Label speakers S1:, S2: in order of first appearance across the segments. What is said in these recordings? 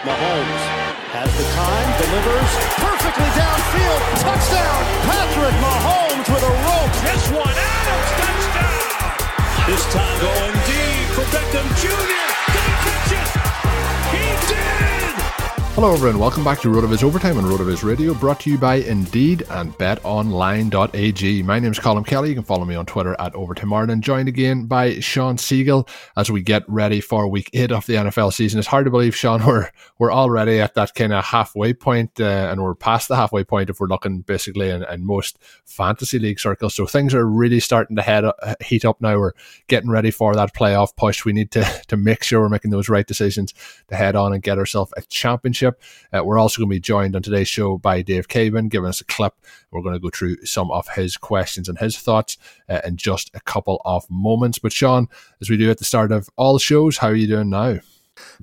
S1: Mahomes has the time, delivers perfectly downfield, touchdown. Patrick Mahomes with a rope.
S2: This one, Adams, touchdown. This time going deep for Beckham Jr. Did he catch it? He did.
S3: Hello, everyone. Welcome back to RotoViz Overtime on RotoViz Radio, brought to you by Indeed and BetOnline.ag. My name is Colm Kelly. You can follow me on Twitter at Overtime. Joined again by Shawn Siegele as we get ready for Week Eight of the NFL season. It's hard to believe, Shawn, we're we're already at that kind of halfway point, uh, and we're past the halfway point if we're looking basically in, in most fantasy league circles. So things are really starting to head uh, heat up now. We're getting ready for that playoff push. We need to to make sure we're making those right decisions to head on and get ourselves a championship. Uh, we're also going to be joined on today's show by Dave Caban, giving us a clip. We're going to go through some of his questions and his thoughts uh, in just a couple of moments. But Shawn, as we do at the start of all shows, how are you doing now?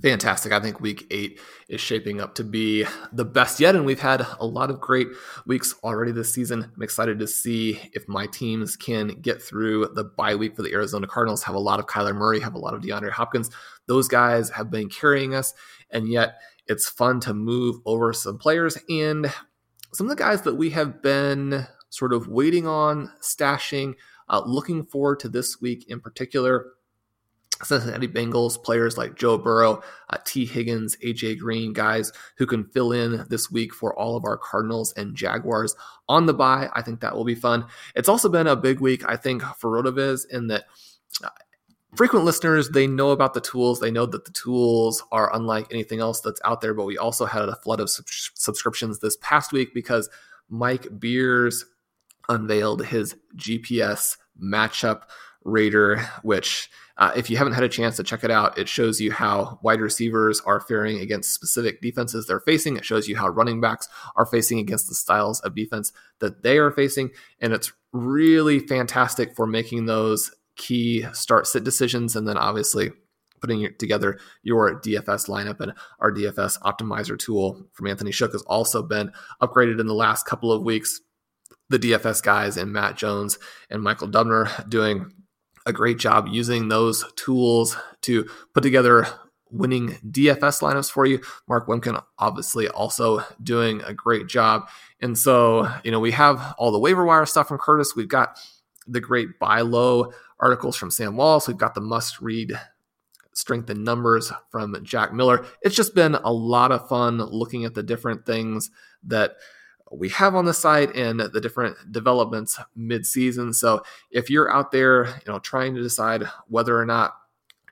S4: Fantastic. I think week eight is shaping up to be the best yet. And we've had a lot of great weeks already this season. I'm excited to see if my teams can get through the bye week for the Arizona Cardinals, have a lot of Kyler Murray, have a lot of DeAndre Hopkins. Those guys have been carrying us. And yet, it's fun to move over some players and some of the guys that we have been sort of waiting on, stashing, uh, looking forward to this week in particular. Cincinnati Bengals players like Joe Burrow, uh, Tee Higgins, AJ Green, guys who can fill in this week for all of our Cardinals and Jaguars on the bye. I think that will be fun. It's also been a big week, I think, for Rotoviz in that uh, frequent listeners they know about the tools. They know that the tools are unlike anything else that's out there but we also had a flood of sub- subscriptions this past week because mike beers unveiled his gps matchup rater which uh, if you haven't had a chance to check it out it shows you how wide receivers are faring against specific defenses they're facing. It shows you how running backs are facing against the styles of defense that they are facing and it's really fantastic for making those key start sit decisions, and then obviously putting together your DFS lineup. And our DFS optimizer tool from Anthony Shook has also been upgraded in the last couple of weeks. The DFS guys and Matt Jones and Michael Dubner doing a great job using those tools to put together winning DFS lineups for you. Mark Wimkin obviously also doing a great job. And so, you know, we have all the waiver wire stuff from Curtis. We've got the great buy low articles from Sam Wallace. We've got the must read strength in numbers from Jack Miller. It's just been a lot of fun looking at the different things that we have on the site and the different developments mid-season. So if you're out there, you know, trying to decide whether or not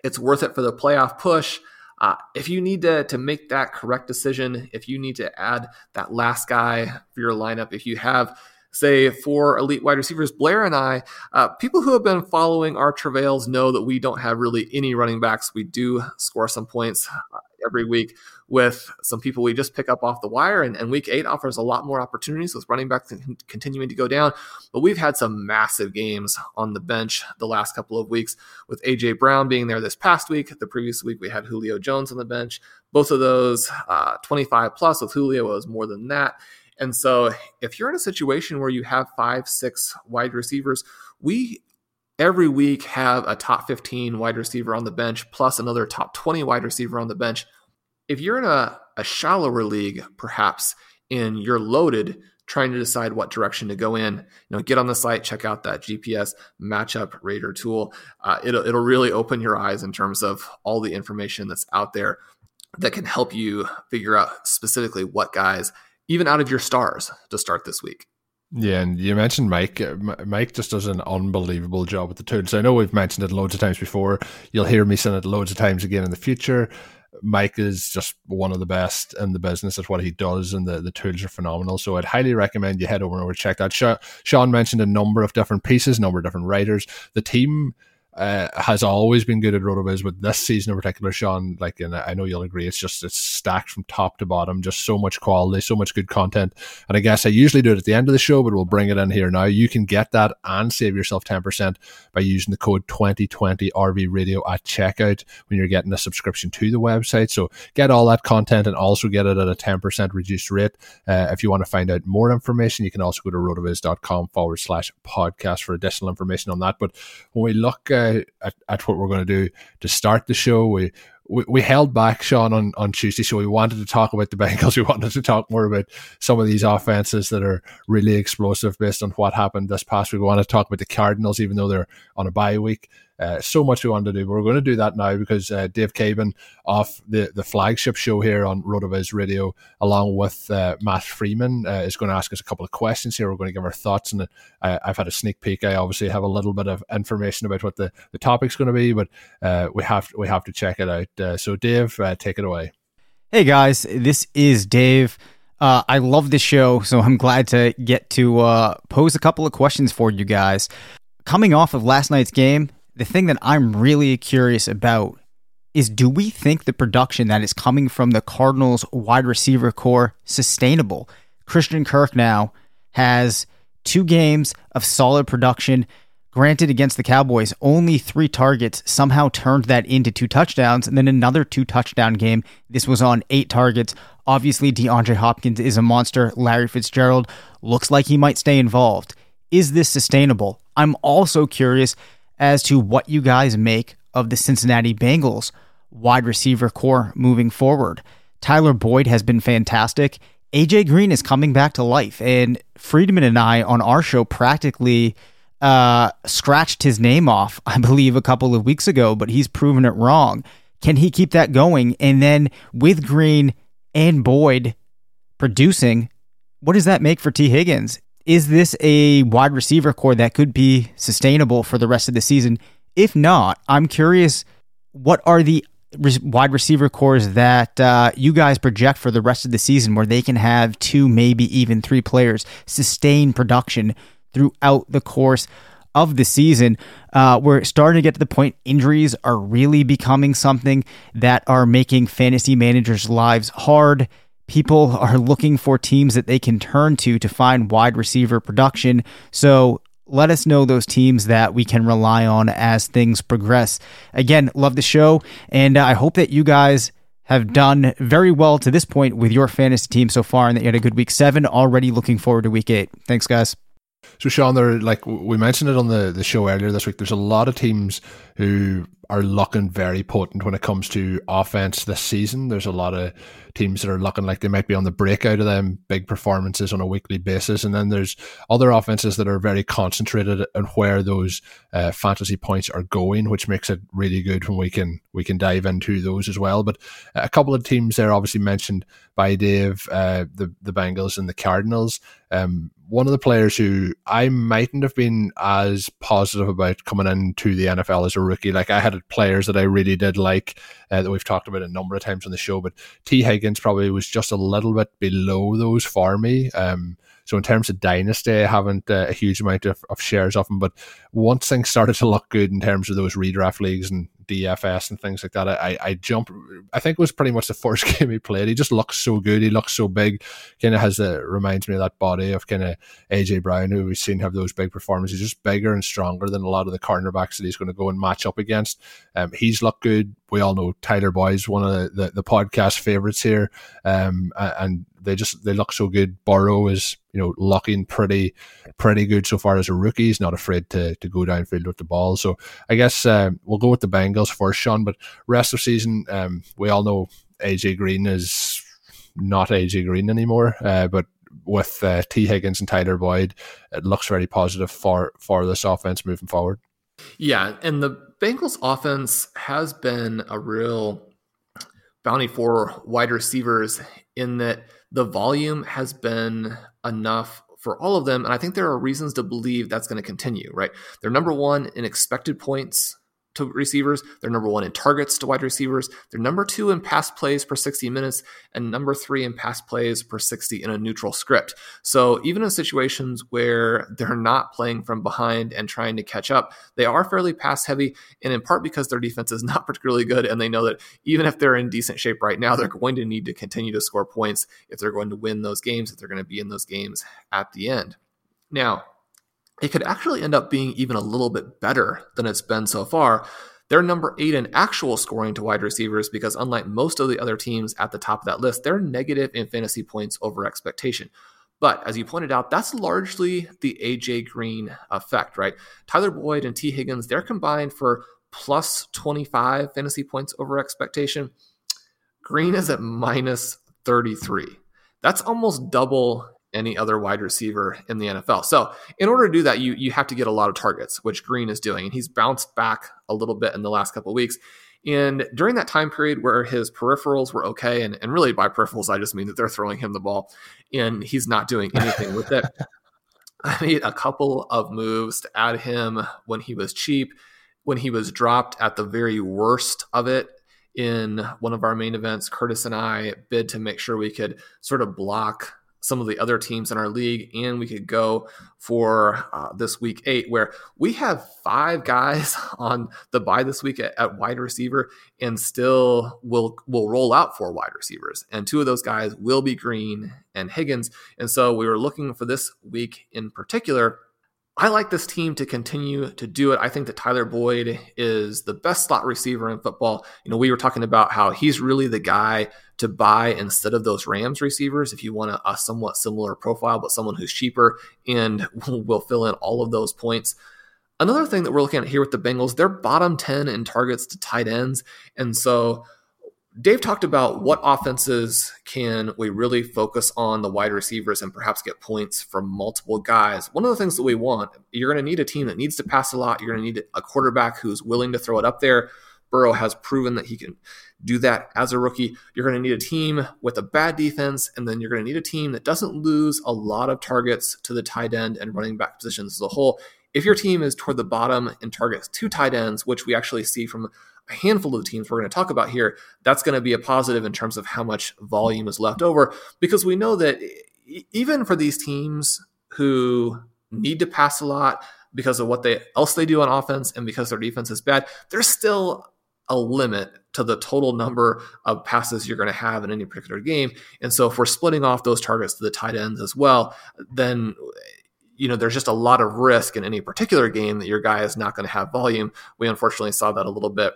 S4: it's worth it for the playoff push, uh, if you need to, to make that correct decision, if you need to add that last guy for your lineup, if you have say for elite wide receivers, Blair and I, uh, people who have been following our travails know that we don't have really any running backs. We do score some points uh, every week with some people we just pick up off the wire, and, and week eight offers a lot more opportunities with running backs continuing to go down. But we've had some massive games on the bench the last couple of weeks, with AJ Brown being there this past week. The previous week we had Julio Jones on the bench. Both of those uh, 25 plus with Julio was more than that. And so if you're in a situation where you have five, six wide receivers, we every week have a top 15 wide receiver on the bench plus another top 20 wide receiver on the bench. If you're in a, a shallower league, perhaps, and you're loaded trying to decide what direction to go in, you know, get on the site, check out that GPS matchup rater tool. Uh, it'll, it'll really open your eyes in terms of all the information that's out there that can help you figure out specifically what guys even out of your stars to start this week.
S3: Yeah, and you mentioned Mike. Uh, Mike just does an unbelievable job with the tools. I know we've mentioned it loads of times before. You'll hear me saying it loads of times again in the future. Mike is just one of the best in the business at what he does, and the, the tools are phenomenal. So I'd highly recommend you head over and over check that. Shawn mentioned a number of different pieces, number of different writers. The team uh, has always been good at RotoViz, but this season in particular, Shawn, like, and I know you'll agree, it's just it's stacked from top to bottom, just so much quality, so much good content. And I guess I usually do it at the end of the show, but we'll bring it in here now. You can get that and save yourself 10% by using the code 2020 RV Radio at checkout when you're getting a subscription to the website. So get all that content and also get it at a 10% reduced rate. Uh, if you want to find out more information, you can also go to rotoviz.com forward slash podcast for additional information on that. But when we look uh, at, at what we're going to do to start the show, we we, we held back Shawn on, on Tuesday, so we wanted to talk about the Bengals. We wanted to talk more about some of these offenses that are really explosive based on what happened this past week. We want to talk about the Cardinals, even though they're on a bye week. Uh, so much we wanted to do. But we're going to do that now because uh, Dave Caban off the, the flagship show here on RotoViz Radio, along with uh, Matt Freeman, uh, is going to ask us a couple of questions here. We're going to give our thoughts, and uh, I've had a sneak peek. I obviously have a little bit of information about what the, the topic's going to be, but uh, we have we have to check it out. so, Dave, take it away.
S5: Hey guys, this is Dave. Uh, I love this show, so I'm glad to get to uh, pose a couple of questions for you guys. Coming off of last night's game, the thing that I'm really curious about is do we think the production that is coming from the Cardinals wide receiver core sustainable? Christian Kirk now has two games of solid production. Granted, against the Cowboys, only three targets somehow turned that into two touchdowns, and then another two touchdown game. This was on eight targets. Obviously, DeAndre Hopkins is a monster. Larry Fitzgerald looks like he might stay involved. Is this sustainable? I'm also curious as to what you guys make of the Cincinnati Bengals wide receiver core moving forward. Tyler Boyd has been fantastic. AJ Green is coming back to life, and Friedman and I on our show practically uh, scratched his name off, I believe, a couple of weeks ago, but he's proven it wrong. Can he keep that going? And then with Green and Boyd producing, what does that make for Tee Higgins? Is this a wide receiver core that could be sustainable for the rest of the season? If not, I'm curious what are the wide receiver cores that uh, you guys project for the rest of the season where they can have two, maybe even three players sustain production throughout the course of the season. Uh, we're starting to get to the point injuries are really becoming something that are making fantasy managers' lives hard people are looking for teams that they can turn to to find wide receiver production. So let us know those teams that we can rely on as things progress. Again, love the show, and uh, I hope that you guys have done very well to this point with your fantasy team so far, and that you had a good week seven. Already looking forward to week eight. Thanks, guys.
S3: So, Shawn, there, like we mentioned it on the, the show earlier this week, there's a lot of teams who are looking very potent when it comes to offense this season. There's a lot of teams that are looking like they might be on the breakout of them big performances on a weekly basis. And then there's other offenses that are very concentrated on where those uh, fantasy points are going, which makes it really good when we can we can dive into those as well. But a couple of teams there, obviously mentioned by Dave, uh, the the Bengals and the Cardinals. Um, one of the players who I mightn't have been as positive about coming into the NFL as a rookie. Like I had players that I really did like uh, that we've talked about a number of times on the show, but Tee Higgins probably was just a little bit below those for me. Um, so in terms of dynasty, I haven't uh, a huge amount of, of shares of him. But once things started to look good in terms of those redraft leagues and DFS and things like that, I, I jumped. I think it was pretty much the first game he played. He just looks so good. He looks so big. Kind of has a reminds me of that body of kind of AJ Brown, who we've seen have those big performances. He's just bigger and stronger than a lot of the cornerbacks that he's going to go and match up against. Um, he's looked good. We all know Tyler Boyd's one of the, the, the podcast favorites here. Um, and they just they look so good. Burrow is you know looking pretty pretty good so far as a rookie. He's not afraid to to go downfield with the ball. So I guess uh, we'll go with the Bengals first, Shawn. But rest of season, um, we all know AJ Green is not AJ Green anymore. Uh, but with uh, Tee Higgins and Tyler Boyd, it looks very positive for for this offense moving forward.
S4: Yeah, and the Bengals offense has been a real bounty for wide receivers in that the volume has been enough for all of them. And I think there are reasons to believe that's going to continue, right? They're number one in expected points to receivers. They're number one in targets to wide receivers. They're number two in pass plays per 60 minutes and number three in pass plays per 60 in a neutral script. So even in situations where they're not playing from behind and trying to catch up, they are fairly pass heavy. And in part because their defense is not particularly good. And they know that even if they're in decent shape right now, they're going to need to continue to score points if they're going to win those games, if they're going to be in those games at the end. Now, it could actually end up being even a little bit better than it's been so far. They're number eight in actual scoring to wide receivers because, unlike most of the other teams at the top of that list, they're negative in fantasy points over expectation. But as you pointed out, that's largely the AJ Green effect, right? Tyler Boyd and Tee Higgins, they're combined for plus 25 fantasy points over expectation. Green is at minus 33. That's almost double any other wide receiver in the NFL. So, in order to do that, you you have to get a lot of targets, which Green is doing, and he's bounced back a little bit in the last couple of weeks. And during that time period where his peripherals were okay, and, and really by peripherals, I just mean that they're throwing him the ball and he's not doing anything with it. I made a couple of moves to add him when he was cheap, when he was dropped at the very worst of it in one of our main events. Curtis and I bid to make sure we could sort of block some of the other teams in our league, and we could go for uh, this week eight, where we have five guys on the bye this week at, at, wide receiver, and still will will roll out four wide receivers, and two of those guys will be Green and Higgins, and so we were looking for this week in particular I like this team to continue to do it. I think that Tyler Boyd is the best slot receiver in football. You know, we were talking about how he's really the guy to buy instead of those Rams receivers if you want a, a somewhat similar profile, but someone who's cheaper and will fill in all of those points. Another thing that we're looking at here with the Bengals, they're bottom 10 in targets to tight ends. And so Dave talked about what offenses can we really focus on the wide receivers and perhaps get points from multiple guys. One of the things that we want, you're going to need a team that needs to pass a lot. You're going to need a quarterback who's willing to throw it up there. Burrow has proven that he can do that as a rookie. You're going to need a team with a bad defense, and then you're going to need a team that doesn't lose a lot of targets to the tight end and running back positions as a whole. If your team is toward the bottom in targets two tight ends, which we actually see from a handful of the teams we're going to talk about here, that's going to be a positive in terms of how much volume is left over because we know that even for these teams who need to pass a lot because of what they else they do on offense and because their defense is bad, there's still a limit to the total number of passes you're going to have in any particular game. And so if we're splitting off those targets to the tight ends as well, then you know, there's just a lot of risk in any particular game that your guy is not going to have volume. We unfortunately saw that a little bit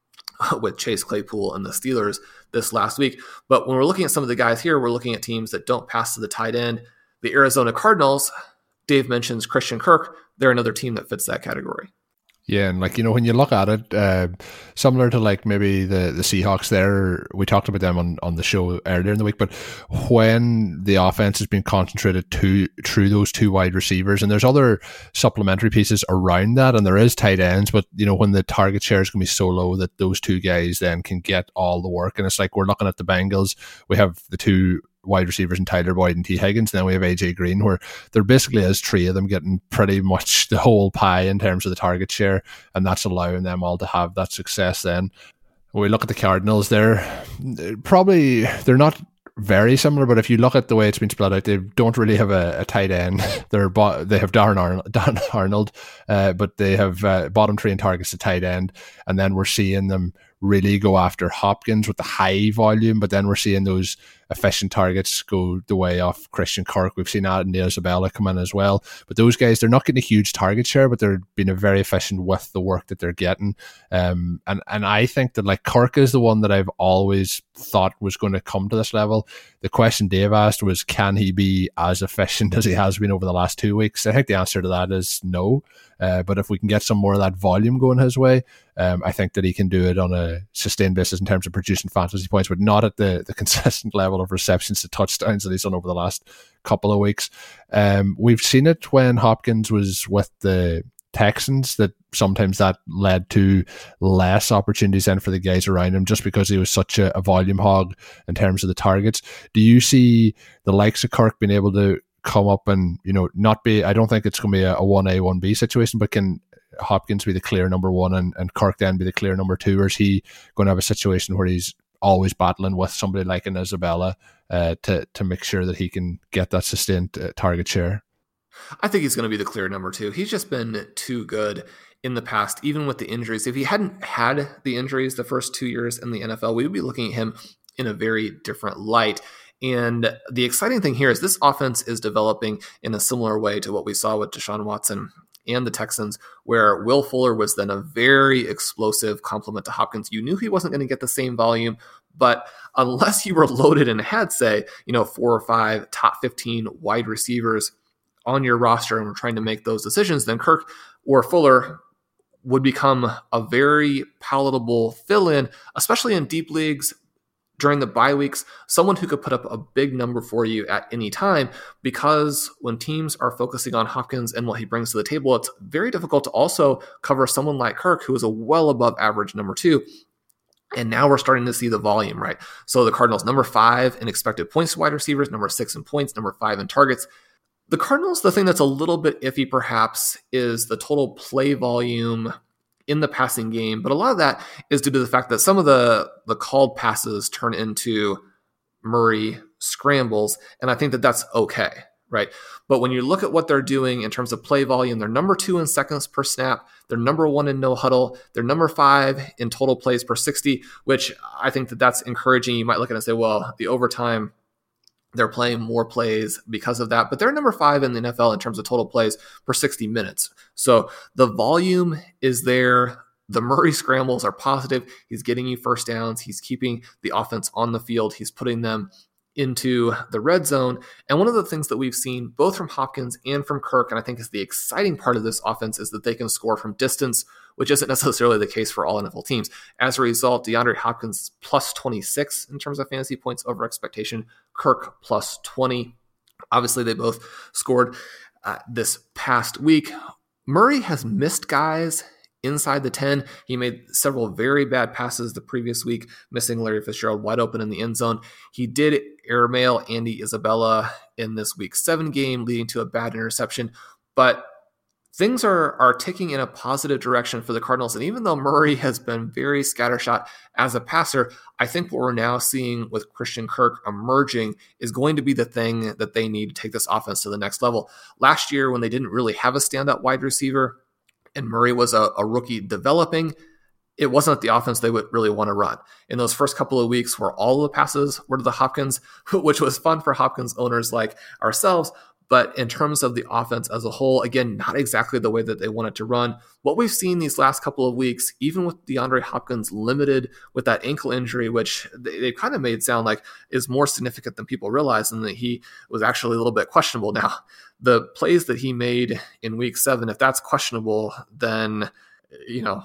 S4: with Chase Claypool and the Steelers this last week. But when we're looking at some of the guys here, we're looking at teams that don't pass to the tight end. The Arizona Cardinals, Dave mentions Christian Kirk. They're another team that fits that category.
S3: Yeah, and like you know, when you look at it, uh, similar to like maybe the the Seahawks, there we talked about them on, on the show earlier in the week. But when the offense has been concentrated to through those two wide receivers, and there's other supplementary pieces around that, and there is tight ends, but you know when the target share is going to be so low that those two guys then can get all the work, and it's like we're looking at the Bengals. We have the two wide receivers and Tyler Boyd and Tee Higgins. And then we have AJ Green, where there basically is three of them getting pretty much the whole pie in terms of the target share, and that's allowing them all to have that success. Then when we look at the Cardinals, they're probably they're not very similar, but if you look at the way it's been split out, they don't really have a, a tight end. They're bo- they have Darren Arnold, Arnold, uh, but they have uh, bottom three in targets to tight end, and then we're seeing them really go after Hopkins with the high volume, but then we're seeing those efficient targets go the way of Christian Kirk. We've seen that in Isabella come in as well. But those guys, they're not getting a huge target share, but they're being very efficient with the work that they're getting. Um, and and I think that like Kirk is the one that I've always thought was going to come to this level. The question Dave asked was, can he be as efficient as he has been over the last two weeks? I think the answer to that is no. Uh, but if we can get some more of that volume going his way, um, I think that he can do it on a sustained basis in terms of producing fantasy points, but not at the, the consistent level of receptions to touchdowns that he's done over the last couple of weeks. Um, we've seen it when Hopkins was with the Texans that sometimes that led to less opportunities then for the guys around him just because he was such a, a, volume hog in terms of the targets. Do you see the likes of Kirk being able to come up and you know not be? I don't think it's going to be a A one B situation, but can Hopkins be the clear number one and, and Kirk then be the clear number two, or is he going to have a situation where he's always battling with somebody like an Isabella uh, to to make sure that he can get that sustained uh, target share?
S4: I think he's going to be the clear number two. He's just been too good in the past, even with the injuries. If he hadn't had the injuries the first two years in the NFL, we would be looking at him in a very different light. And the exciting thing here is this offense is developing in a similar way to what we saw with Deshaun Watson and the Texans, where Will Fuller was then a very explosive complement to Hopkins. You knew he wasn't going to get the same volume, but unless you were loaded and had, say, you know, four or five top 15 wide receivers on your roster and were trying to make those decisions, then Kirk or Fuller would become a very palatable fill in, especially in deep leagues during the bye weeks, someone who could put up a big number for you at any time because when teams are focusing on Hopkins and what he brings to the table, it's very difficult to also cover someone like Kirk, who is a well above average number two. And now we're starting to see the volume, right? So the Cardinals, number five in expected points to wide receivers, number six in points, number five in targets. The Cardinals, the thing that's a little bit iffy perhaps is the total play volume in the passing game, but a lot of that is due to the fact that some of the the called passes turn into Murray scrambles, and I think that that's okay, right? But when you look at what they're doing in terms of play volume, they're number two in seconds per snap, they're number one in no huddle, they're number five in total plays per 60, which I think that that's encouraging. You might look at it and say, well, the overtime they're playing more plays because of that, but they're number five in the NFL in terms of total plays per 60 minutes. So the volume is there. The Murray scrambles are positive. He's getting you first downs. He's keeping the offense on the field. He's putting them into the red zone. And one of the things that we've seen both from Hopkins and from Kirk, and I think is the exciting part of this offense, is that they can score from distance, which isn't necessarily the case for all NFL teams. As a result, DeAndre Hopkins plus 26 in terms of fantasy points over expectation, Kirk plus 20. Obviously, they both scored uh, this past week. Murray has missed guys inside the 10. He made several very bad passes the previous week, missing Larry Fitzgerald wide open in the end zone. He did airmail Andy Isabella in this week seven game, leading to a bad interception. But things are are ticking in a positive direction for the Cardinals. And even though Murray has been very scattershot as a passer, I think what we're now seeing with Christian Kirk emerging is going to be the thing that they need to take this offense to the next level. Last year, when they didn't really have a standout wide receiver, and Murray was a, a rookie developing, it wasn't the offense they would really want to run. In those first couple of weeks, where all the passes were to the Hopkins, which was fun for Hopkins owners like ourselves, but in terms of the offense as a whole, again, not exactly the way that they wanted to run. What we've seen these last couple of weeks, even with DeAndre Hopkins limited with that ankle injury, which they, they kind of made sound like is more significant than people realize, and that he was actually a little bit questionable. Now, the plays that he made in week seven, if that's questionable, then, you know,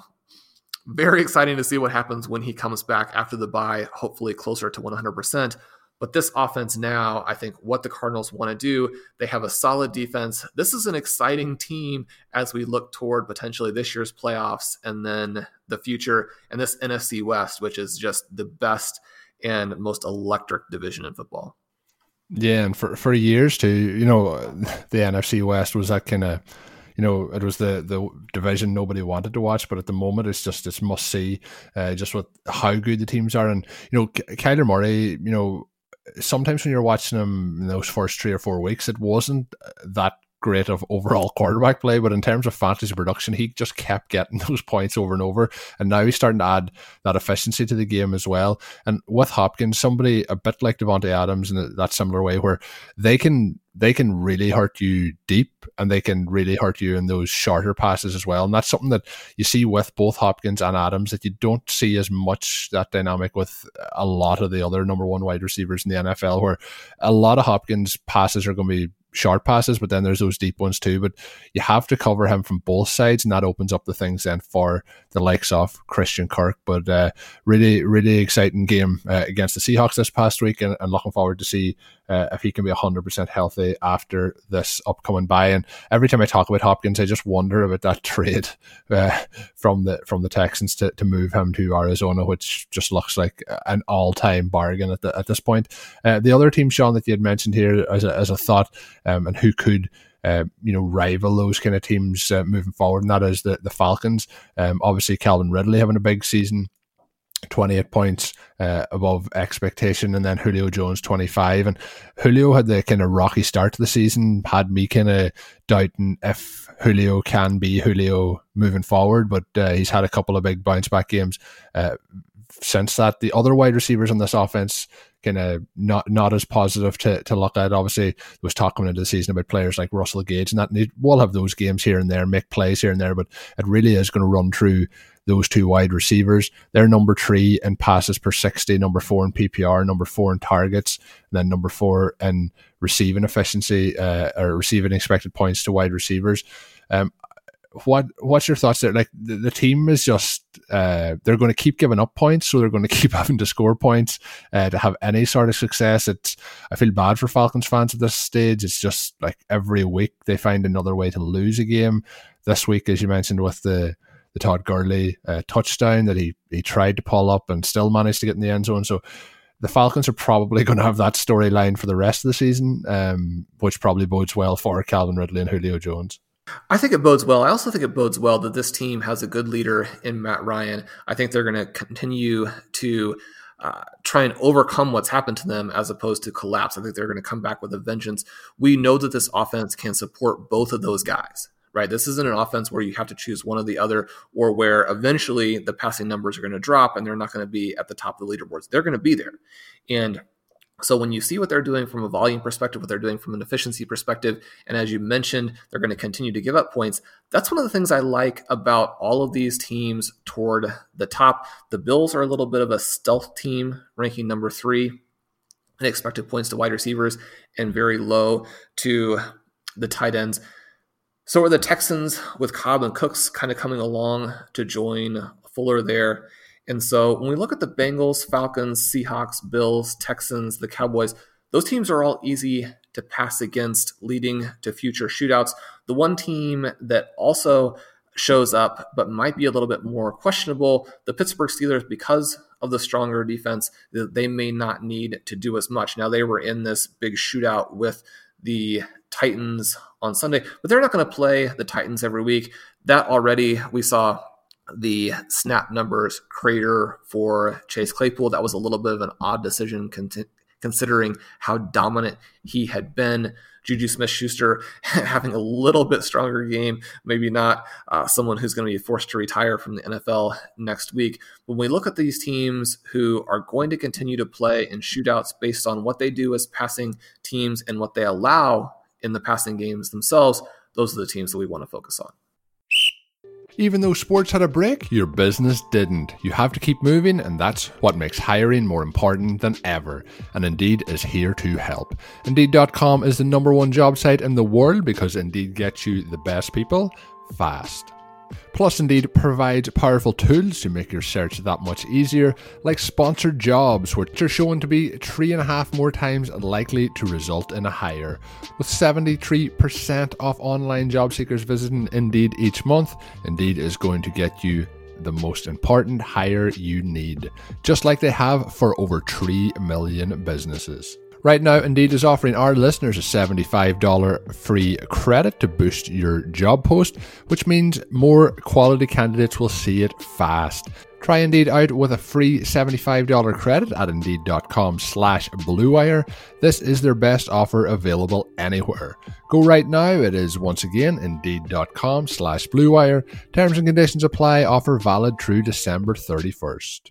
S4: very exciting to see what happens when he comes back after the bye, hopefully closer to 100%. But this offense now, I think what the Cardinals want to do, they have a solid defense. This is an exciting team as we look toward potentially this year's playoffs and then the future and this NFC West, which is just the best and most electric division in football.
S3: Yeah, and for for years too, you know, the NFC West was that kind of you know, it was the the division nobody wanted to watch, but at the moment it's just it's must see, uh, just with how good the teams are, and you know, Kyler Murray, you know, sometimes when you're watching him in those first three or four weeks, it wasn't that great of overall quarterback play, but in terms of fantasy production, he just kept getting those points over and over. And now he's starting to add that efficiency to the game as well. And with Hopkins, somebody a bit like Davante Adams in that similar way, where they can they can really hurt you deep and they can really hurt you in those shorter passes as well. And that's something that you see with both Hopkins and Adams that you don't see as much that dynamic with a lot of the other number one wide receivers in the NFL, where a lot of Hopkins passes are going to be short passes, but then there's those deep ones too. But you have to cover him from both sides, and that opens up the things then for the likes of Christian Kirk. But uh, really, really exciting game uh, against the Seahawks this past week, and, and looking forward to see uh, if he can be 100% healthy after this upcoming bye. And every time I talk about Hopkins, I just wonder about that trade uh, from the from the Texans to, to move him to Arizona, which just looks like an all time bargain at the, at this point. Uh, the other team, Shawn, that you had mentioned here as a, as a thought, um, and who could uh, you know, rival those kind of teams uh, moving forward, and that is the the Falcons. Um, obviously, Calvin Ridley having a big season. 28 points uh, above expectation, and then Julio Jones 25. And Julio had the kind of rocky start to the season, had me kind of doubting if Julio can be Julio moving forward, but uh, he's had a couple of big bounce back games uh, since that. The other wide receivers on this offense kind of not not as positive to, to look at. Obviously, there was talk coming into the season about players like Russell Gage, and that they will have those games here and there, make plays here and there, but it really is going to run through those two wide receivers. They're number three in passes per 60, number four in PPR, number four in targets, and then number four in receiving efficiency uh, or receiving expected points to wide receivers. Um, what what's your thoughts there? Like the, the team is just uh, they're going to keep giving up points, so they're going to keep having to score points uh, to have any sort of success. It's I feel bad for Falcons fans at this stage. It's just like every week they find another way to lose a game. This week, as you mentioned, with the the Todd Gurley uh, touchdown that he he tried to pull up and still managed to get in the end zone. So the Falcons are probably going to have that storyline for the rest of the season, um, which probably bodes well for Calvin Ridley and Julio Jones.
S4: I think it bodes well. I also think it bodes well that this team has a good leader in Matt Ryan. I think they're going to continue to uh, try and overcome what's happened to them as opposed to collapse. I think they're going to come back with a vengeance. We know that this offense can support both of those guys right? This isn't an offense where you have to choose one or the other, or where eventually the passing numbers are going to drop and they're not going to be at the top of the leaderboards. They're going to be there. And so when you see what they're doing from a volume perspective, what they're doing from an efficiency perspective, and as you mentioned, they're going to continue to give up points. That's one of the things I like about all of these teams toward the top. The Bills are a little bit of a stealth team, ranking number three in expected points to wide receivers and very low to the tight ends. So are the Texans with Cobb and Cooks kind of coming along to join Fuller there. And so when we look at the Bengals, Falcons, Seahawks, Bills, Texans, the Cowboys, those teams are all easy to pass against, leading to future shootouts. The one team that also shows up but might be a little bit more questionable, the Pittsburgh Steelers, because of the stronger defense, they may not need to do as much. Now, they were in this big shootout with the Titans on Sunday, but they're not going to play the Titans every week. That already we saw the snap numbers crater for Chase Claypool. That was a little bit of an odd decision considering how dominant he had been. Juju Smith Schuster having a little bit stronger game, maybe not uh, someone who's going to be forced to retire from the NFL next week. When we look at these teams who are going to continue to play in shootouts based on what they do as passing teams and what they allow in the passing games themselves, those are the teams that we want to focus on.
S3: Even though sports had a break, your business didn't. You have to keep moving, and that's what makes hiring more important than ever. And Indeed is here to help. Indeed.com is the number one job site in the world because Indeed gets you the best people fast. Plus, Indeed provides powerful tools to make your search that much easier, like sponsored jobs, which are shown to be three and a half more times likely to result in a hire. With 73% of online job seekers visiting Indeed each month, Indeed is going to get you the most important hire you need, just like they have for over 3 million businesses. Right now, Indeed is offering our listeners a $75 free credit to boost your job post, which means more quality candidates will see it fast. Try Indeed out with a free $75 credit at Indeed.com slash BlueWire. This is their best offer available anywhere. Go right now. It is once again Indeed.com slash BlueWire. Terms and conditions apply. Offer valid through December 31st.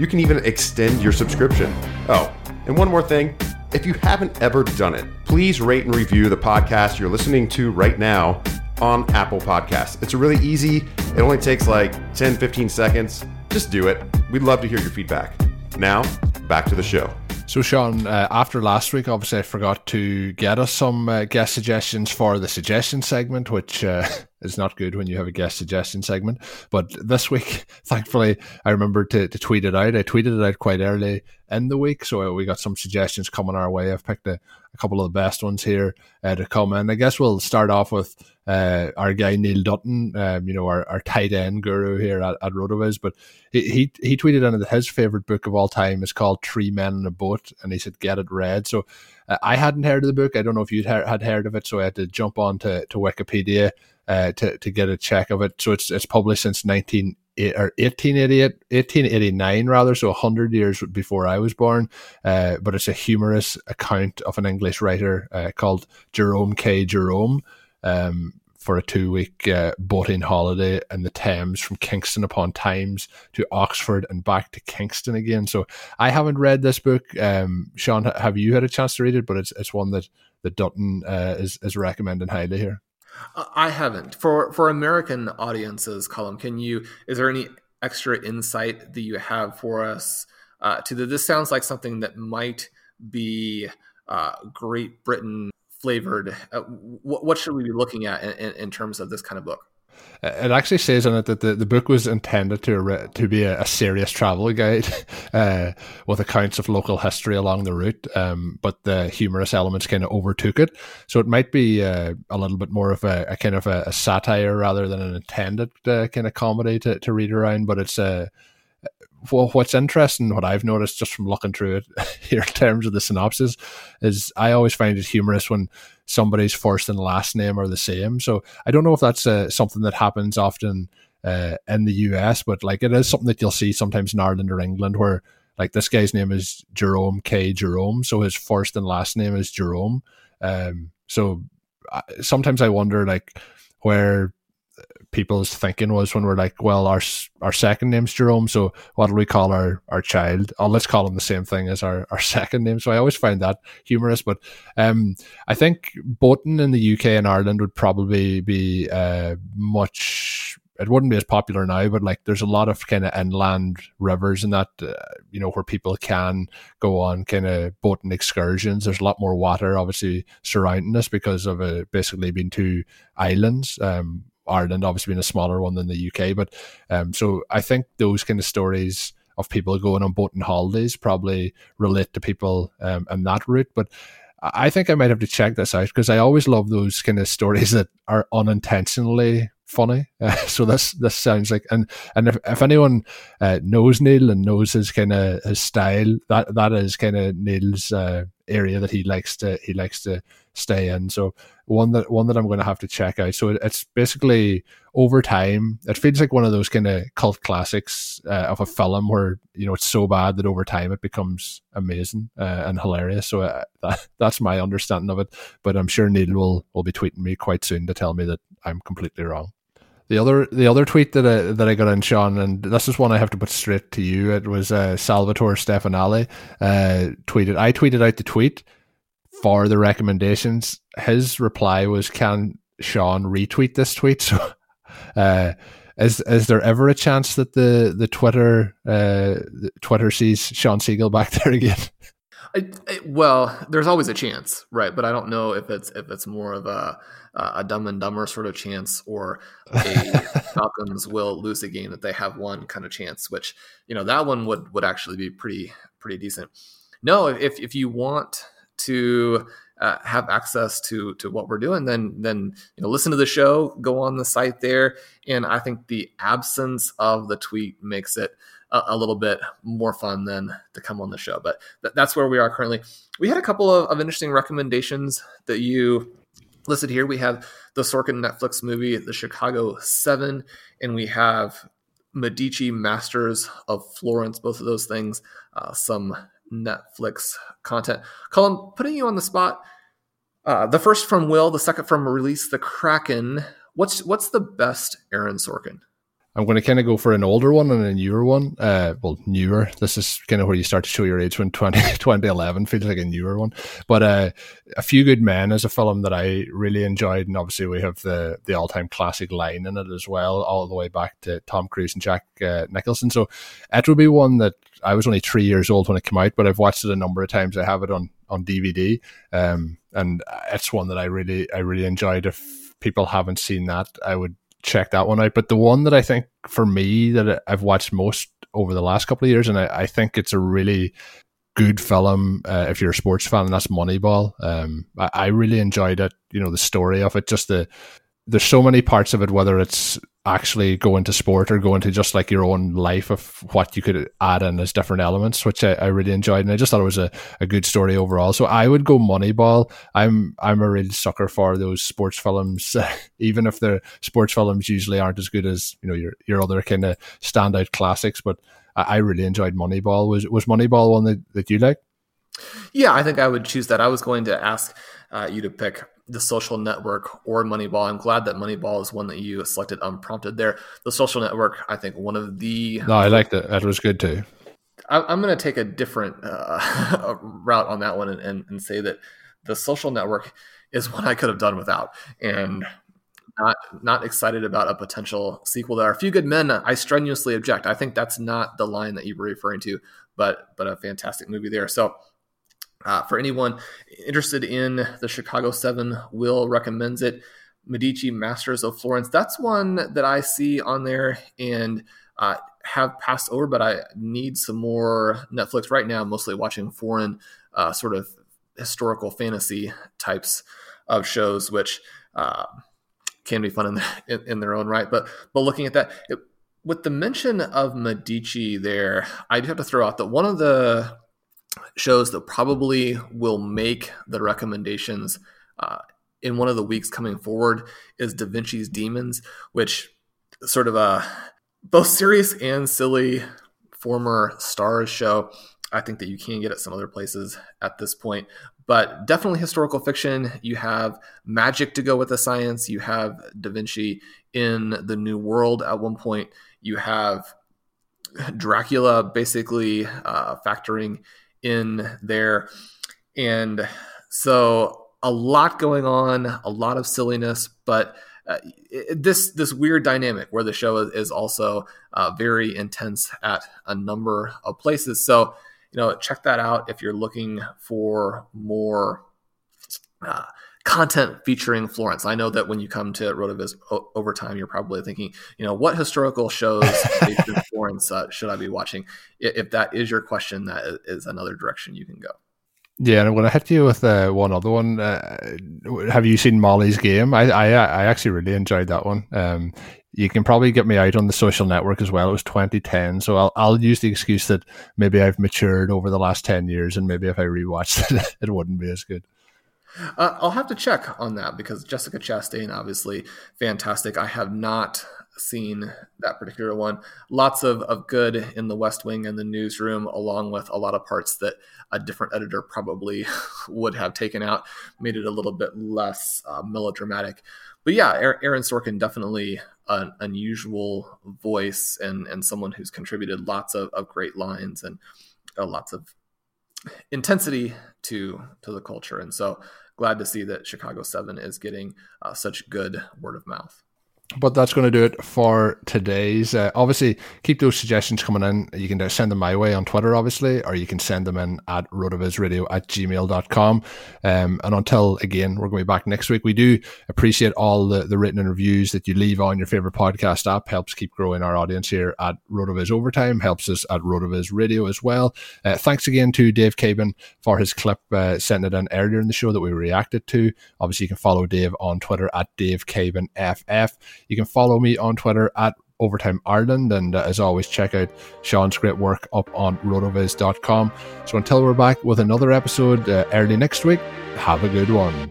S6: You can even extend your subscription. Oh, and one more thing. If you haven't ever done it, please rate and review the podcast you're listening to right now on Apple Podcasts. It's really easy. It only takes like 10, 15 seconds. Just do it. We'd love to hear your feedback. Now, back to the show.
S3: So, Shawn, uh, after last week, obviously, I forgot to get us some uh, guest suggestions for the suggestion segment, which uh, is not good when you have a guest suggestion segment. But this week, thankfully, I remembered to, to tweet it out. I tweeted it out quite early in the week, so we got some suggestions coming our way. I've picked a, a couple of the best ones here uh, to come in. I guess we'll start off with uh, our guy Neil Dutton, um, you know, our, our tight end guru here at, at Rotoviz. But he, he, he tweeted in that his favorite book of all time is called Three Men in a Boat, and he said, Get it read. So uh, I hadn't heard of the book. I don't know if you had heard of it, so I had to jump on to, to Wikipedia uh, to, to get a check of it. So it's, it's published since 19 or 1888, 1889 rather, so 100 years before I was born. Uh, but it's a humorous account of an English writer uh, called Jerome K. Jerome. Um, for a two week uh, boating holiday in the Thames from Kingston upon Thames to Oxford and back to Kingston again. So I haven't read this book. Um, Sean, have you had a chance to read it? But it's it's one that that Dutton uh, is is recommending highly here.
S4: I haven't. For for American audiences, Colm, can you? Is there any extra insight that you have for us? Uh, to the, this sounds like something that might be uh, Great Britain flavored. Uh, what, what, should we be looking at in, in, in terms of this kind of book?
S3: It actually says in it that the, the book was intended to to be a, a serious travel guide uh, with accounts of local history along the route, um, but the humorous elements kind of overtook it. So it might be uh, a little bit more of a, a kind of a, a, satire rather than an intended uh, kind of comedy to, to read around. But it's a well, what's interesting, what I've noticed just from looking through it here in terms of the synopsis, is I always find it humorous when somebody's first and last name are the same. So I don't know if that's uh, something that happens often uh, in the US, but like it is something that you'll see sometimes in Ireland or England where like this guy's name is Jerome K. Jerome, so his first and last name is Jerome. Um, so I, sometimes I wonder like where people's thinking was when we're like, well, our our second name's Jerome, so what do we call our our child? Oh, let's call him the same thing as our, our second name. So I always find that humorous. But um, I think boating in the UK and Ireland would probably be uh, much. It wouldn't be as popular now, but like there's a lot of kind of inland rivers and that, uh, you know, where people can go on kind of boating excursions. There's a lot more water, obviously, surrounding us because of it basically being two islands. Um, Ireland obviously being a smaller one than the UK. But um, so I think those kind of stories of people going on boating holidays probably relate to people um, that route. But I think I might have to check this out because I always love those kind of stories that are unintentionally funny. Uh, so this this sounds like and and if, if anyone uh, knows Neil and knows his kind of his style, that that is kind of Neil's uh, area that he likes to he likes to stay in. So one that one that I'm going to have to check out. So it's basically over time. It feels like one of those kind of cult classics uh, of a film where you know it's so bad that over time it becomes amazing uh, and hilarious. So uh, that, that's my understanding of it. But I'm sure Neil will will be tweeting me quite soon to tell me that I'm completely wrong. The other the other tweet that I, that I got in Shawn, and this is one I have to put straight to you. It was uh, Salvatore Stefanelli uh, tweeted. I tweeted out the tweet for the recommendations. His reply was, "Can Shawn retweet this tweet?" So, uh, is is there ever a chance that the the Twitter uh, Twitter sees Shawn Siegele back there again?
S4: I, I, well, there's always a chance, right? But I don't know if it's if it's more of a a dumb and dumber sort of chance or a Falcons will lose a game that they have won kind of chance, which you know that one would would actually be pretty pretty decent. No, if if you want to uh, have access to to what we're doing, then then you know listen to the show, go on the site there, and I think the absence of the tweet makes it a, a little bit more fun than to come on the show. But th- that's where we are currently. We had a couple of, of interesting recommendations that you listed here. We have the Sorkin Netflix movie, The Chicago Seven, and we have Medici Masters of Florence. Both of those things, uh, some Netflix content. Colm, putting you on the spot. Uh, the first from Will, the second from Release the Kraken. What's what's the best Aaron Sorkin?
S3: I'm going to kind of go for an older one and a newer one. Uh, well, newer. This is kind of where you start to show your age when 20, 2011 feels like a newer one. But uh, A Few Good Men is a film that I really enjoyed. And obviously, we have the, the all time classic line in it as well, all the way back to Tom Cruise and Jack uh, Nicholson. So it would be one that I was only three years old when it came out, but I've watched it a number of times. I have it on on DVD, um, and it's one that I really I really enjoyed. If people haven't seen that, I would check that one out. But the one that I think for me that I've watched most over the last couple of years, and I, I think it's a really good film uh, if you're a sports fan, and that's Moneyball. Um, I, I really enjoyed it. You know, the story of it, just the there's so many parts of it, whether it's actually go into sport or go into just like your own life of what you could add in as different elements, which I, I really enjoyed. And I just thought it was a, a good story overall. So I would go Moneyball. I'm I'm a real sucker for those sports films, even if the sports films usually aren't as good as, you know, your your other kind of standout classics. But I, I really enjoyed Moneyball. Was was Moneyball one that, that you like?
S4: Yeah, I think I would choose that. I was going to ask uh, you to pick the social network or Moneyball. I'm glad that Moneyball is one that you selected unprompted there. The social network, I think one of the.
S3: No, I liked it. That was good too.
S4: I, am going to take a different uh, route on that one and, and, and say that the social network is one I could have done without. And not not excited about a potential sequel. There are a few good men. I strenuously object. I think that's not the line that you were referring to, but but a fantastic movie there. So uh, for anyone interested in the Chicago Seven, Will recommends it. Medici Masters of Florence. That's one that I see on there and uh, have passed over, but I need some more Netflix right now. Mostly watching foreign uh, sort of historical fantasy types of shows, which uh, can be fun in, the, in, in, their own right. But but looking at that, it, with the mention of Medici there, I do have to throw out that one of the shows that probably will make the recommendations uh, in one of the weeks coming forward is Da Vinci's Demons, which sort of a both serious and silly former Starz show. I think that you can get at some other places at this point, but definitely historical fiction. You have magic to go with the science. You have Da Vinci in the New World at one point. You have Dracula basically uh, factoring in there. And so a lot going on, a lot of silliness, but uh, this this weird dynamic where the show is, is also uh, very intense at a number of places. So you know, check that out if you're looking for more. Uh, content featuring Florence. I know that when you come to Rotoviz Overtime, you're probably thinking, you know, what historical shows Florence uh, should I be watching? If that is your question, that is another direction you can go.
S3: Yeah, and I'm going to hit you with uh, one other one. Uh, have you seen Molly's Game? I, I I actually really enjoyed that one. Um, you can probably get me out on the social network as well. It was 2010, so I'll I'll use the excuse that maybe I've matured over the last 10 years, and maybe if I rewatched it, it wouldn't be as good.
S4: Uh, I'll have to check on that because Jessica Chastain, obviously fantastic. I have not seen that particular one. Lots of, of good in the West Wing and the newsroom, along with a lot of parts that a different editor probably would have taken out, made it a little bit less uh, melodramatic. But yeah, Aaron Sorkin definitely an unusual voice and and someone who's contributed lots of, of great lines and uh, lots of intensity to to the culture. And so glad to see that Chicago Seven is getting uh, such good word of mouth
S3: but that's going to do it for today's. Uh, obviously, keep those suggestions coming in. You can send them my way on Twitter, obviously, or you can send them in at rotovizradio at gmail.com. Um, and until again, we're going to be back next week. We do appreciate all the, the written reviews that you leave on your favorite podcast app. Helps keep growing our audience here at Rotoviz Overtime, helps us at Rotoviz Radio as well. Uh, thanks again to Dave Caban for his clip, uh, sending it in earlier in the show that we reacted to. Obviously, you can follow Dave on Twitter at Dave Caban FF. You can follow me on Twitter at Overtime Ireland. And uh, as always, check out Shawn's great work up on rotoviz.com. So until we're back with another episode uh, early next week, have a good one.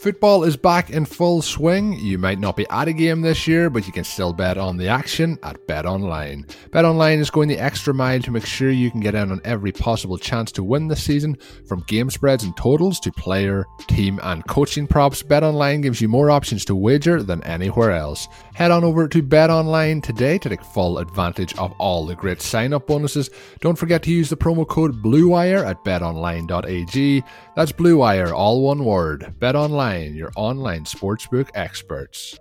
S3: Football is back in full swing. You might not be at a game this year, but you can still bet on the action at Bet Online. Bet Online is going the extra mile to make sure you can get in on every possible chance to win this season, from game spreads and totals to player, team, and coaching props. Bet Online gives you more options to wager than anywhere else. Head on over to Bet Online today to take full advantage of all the great sign-up bonuses. Don't forget to use the promo code BlueWire at betonline.ag. That's BlueWire, all one word. Bet Online, your online sportsbook experts.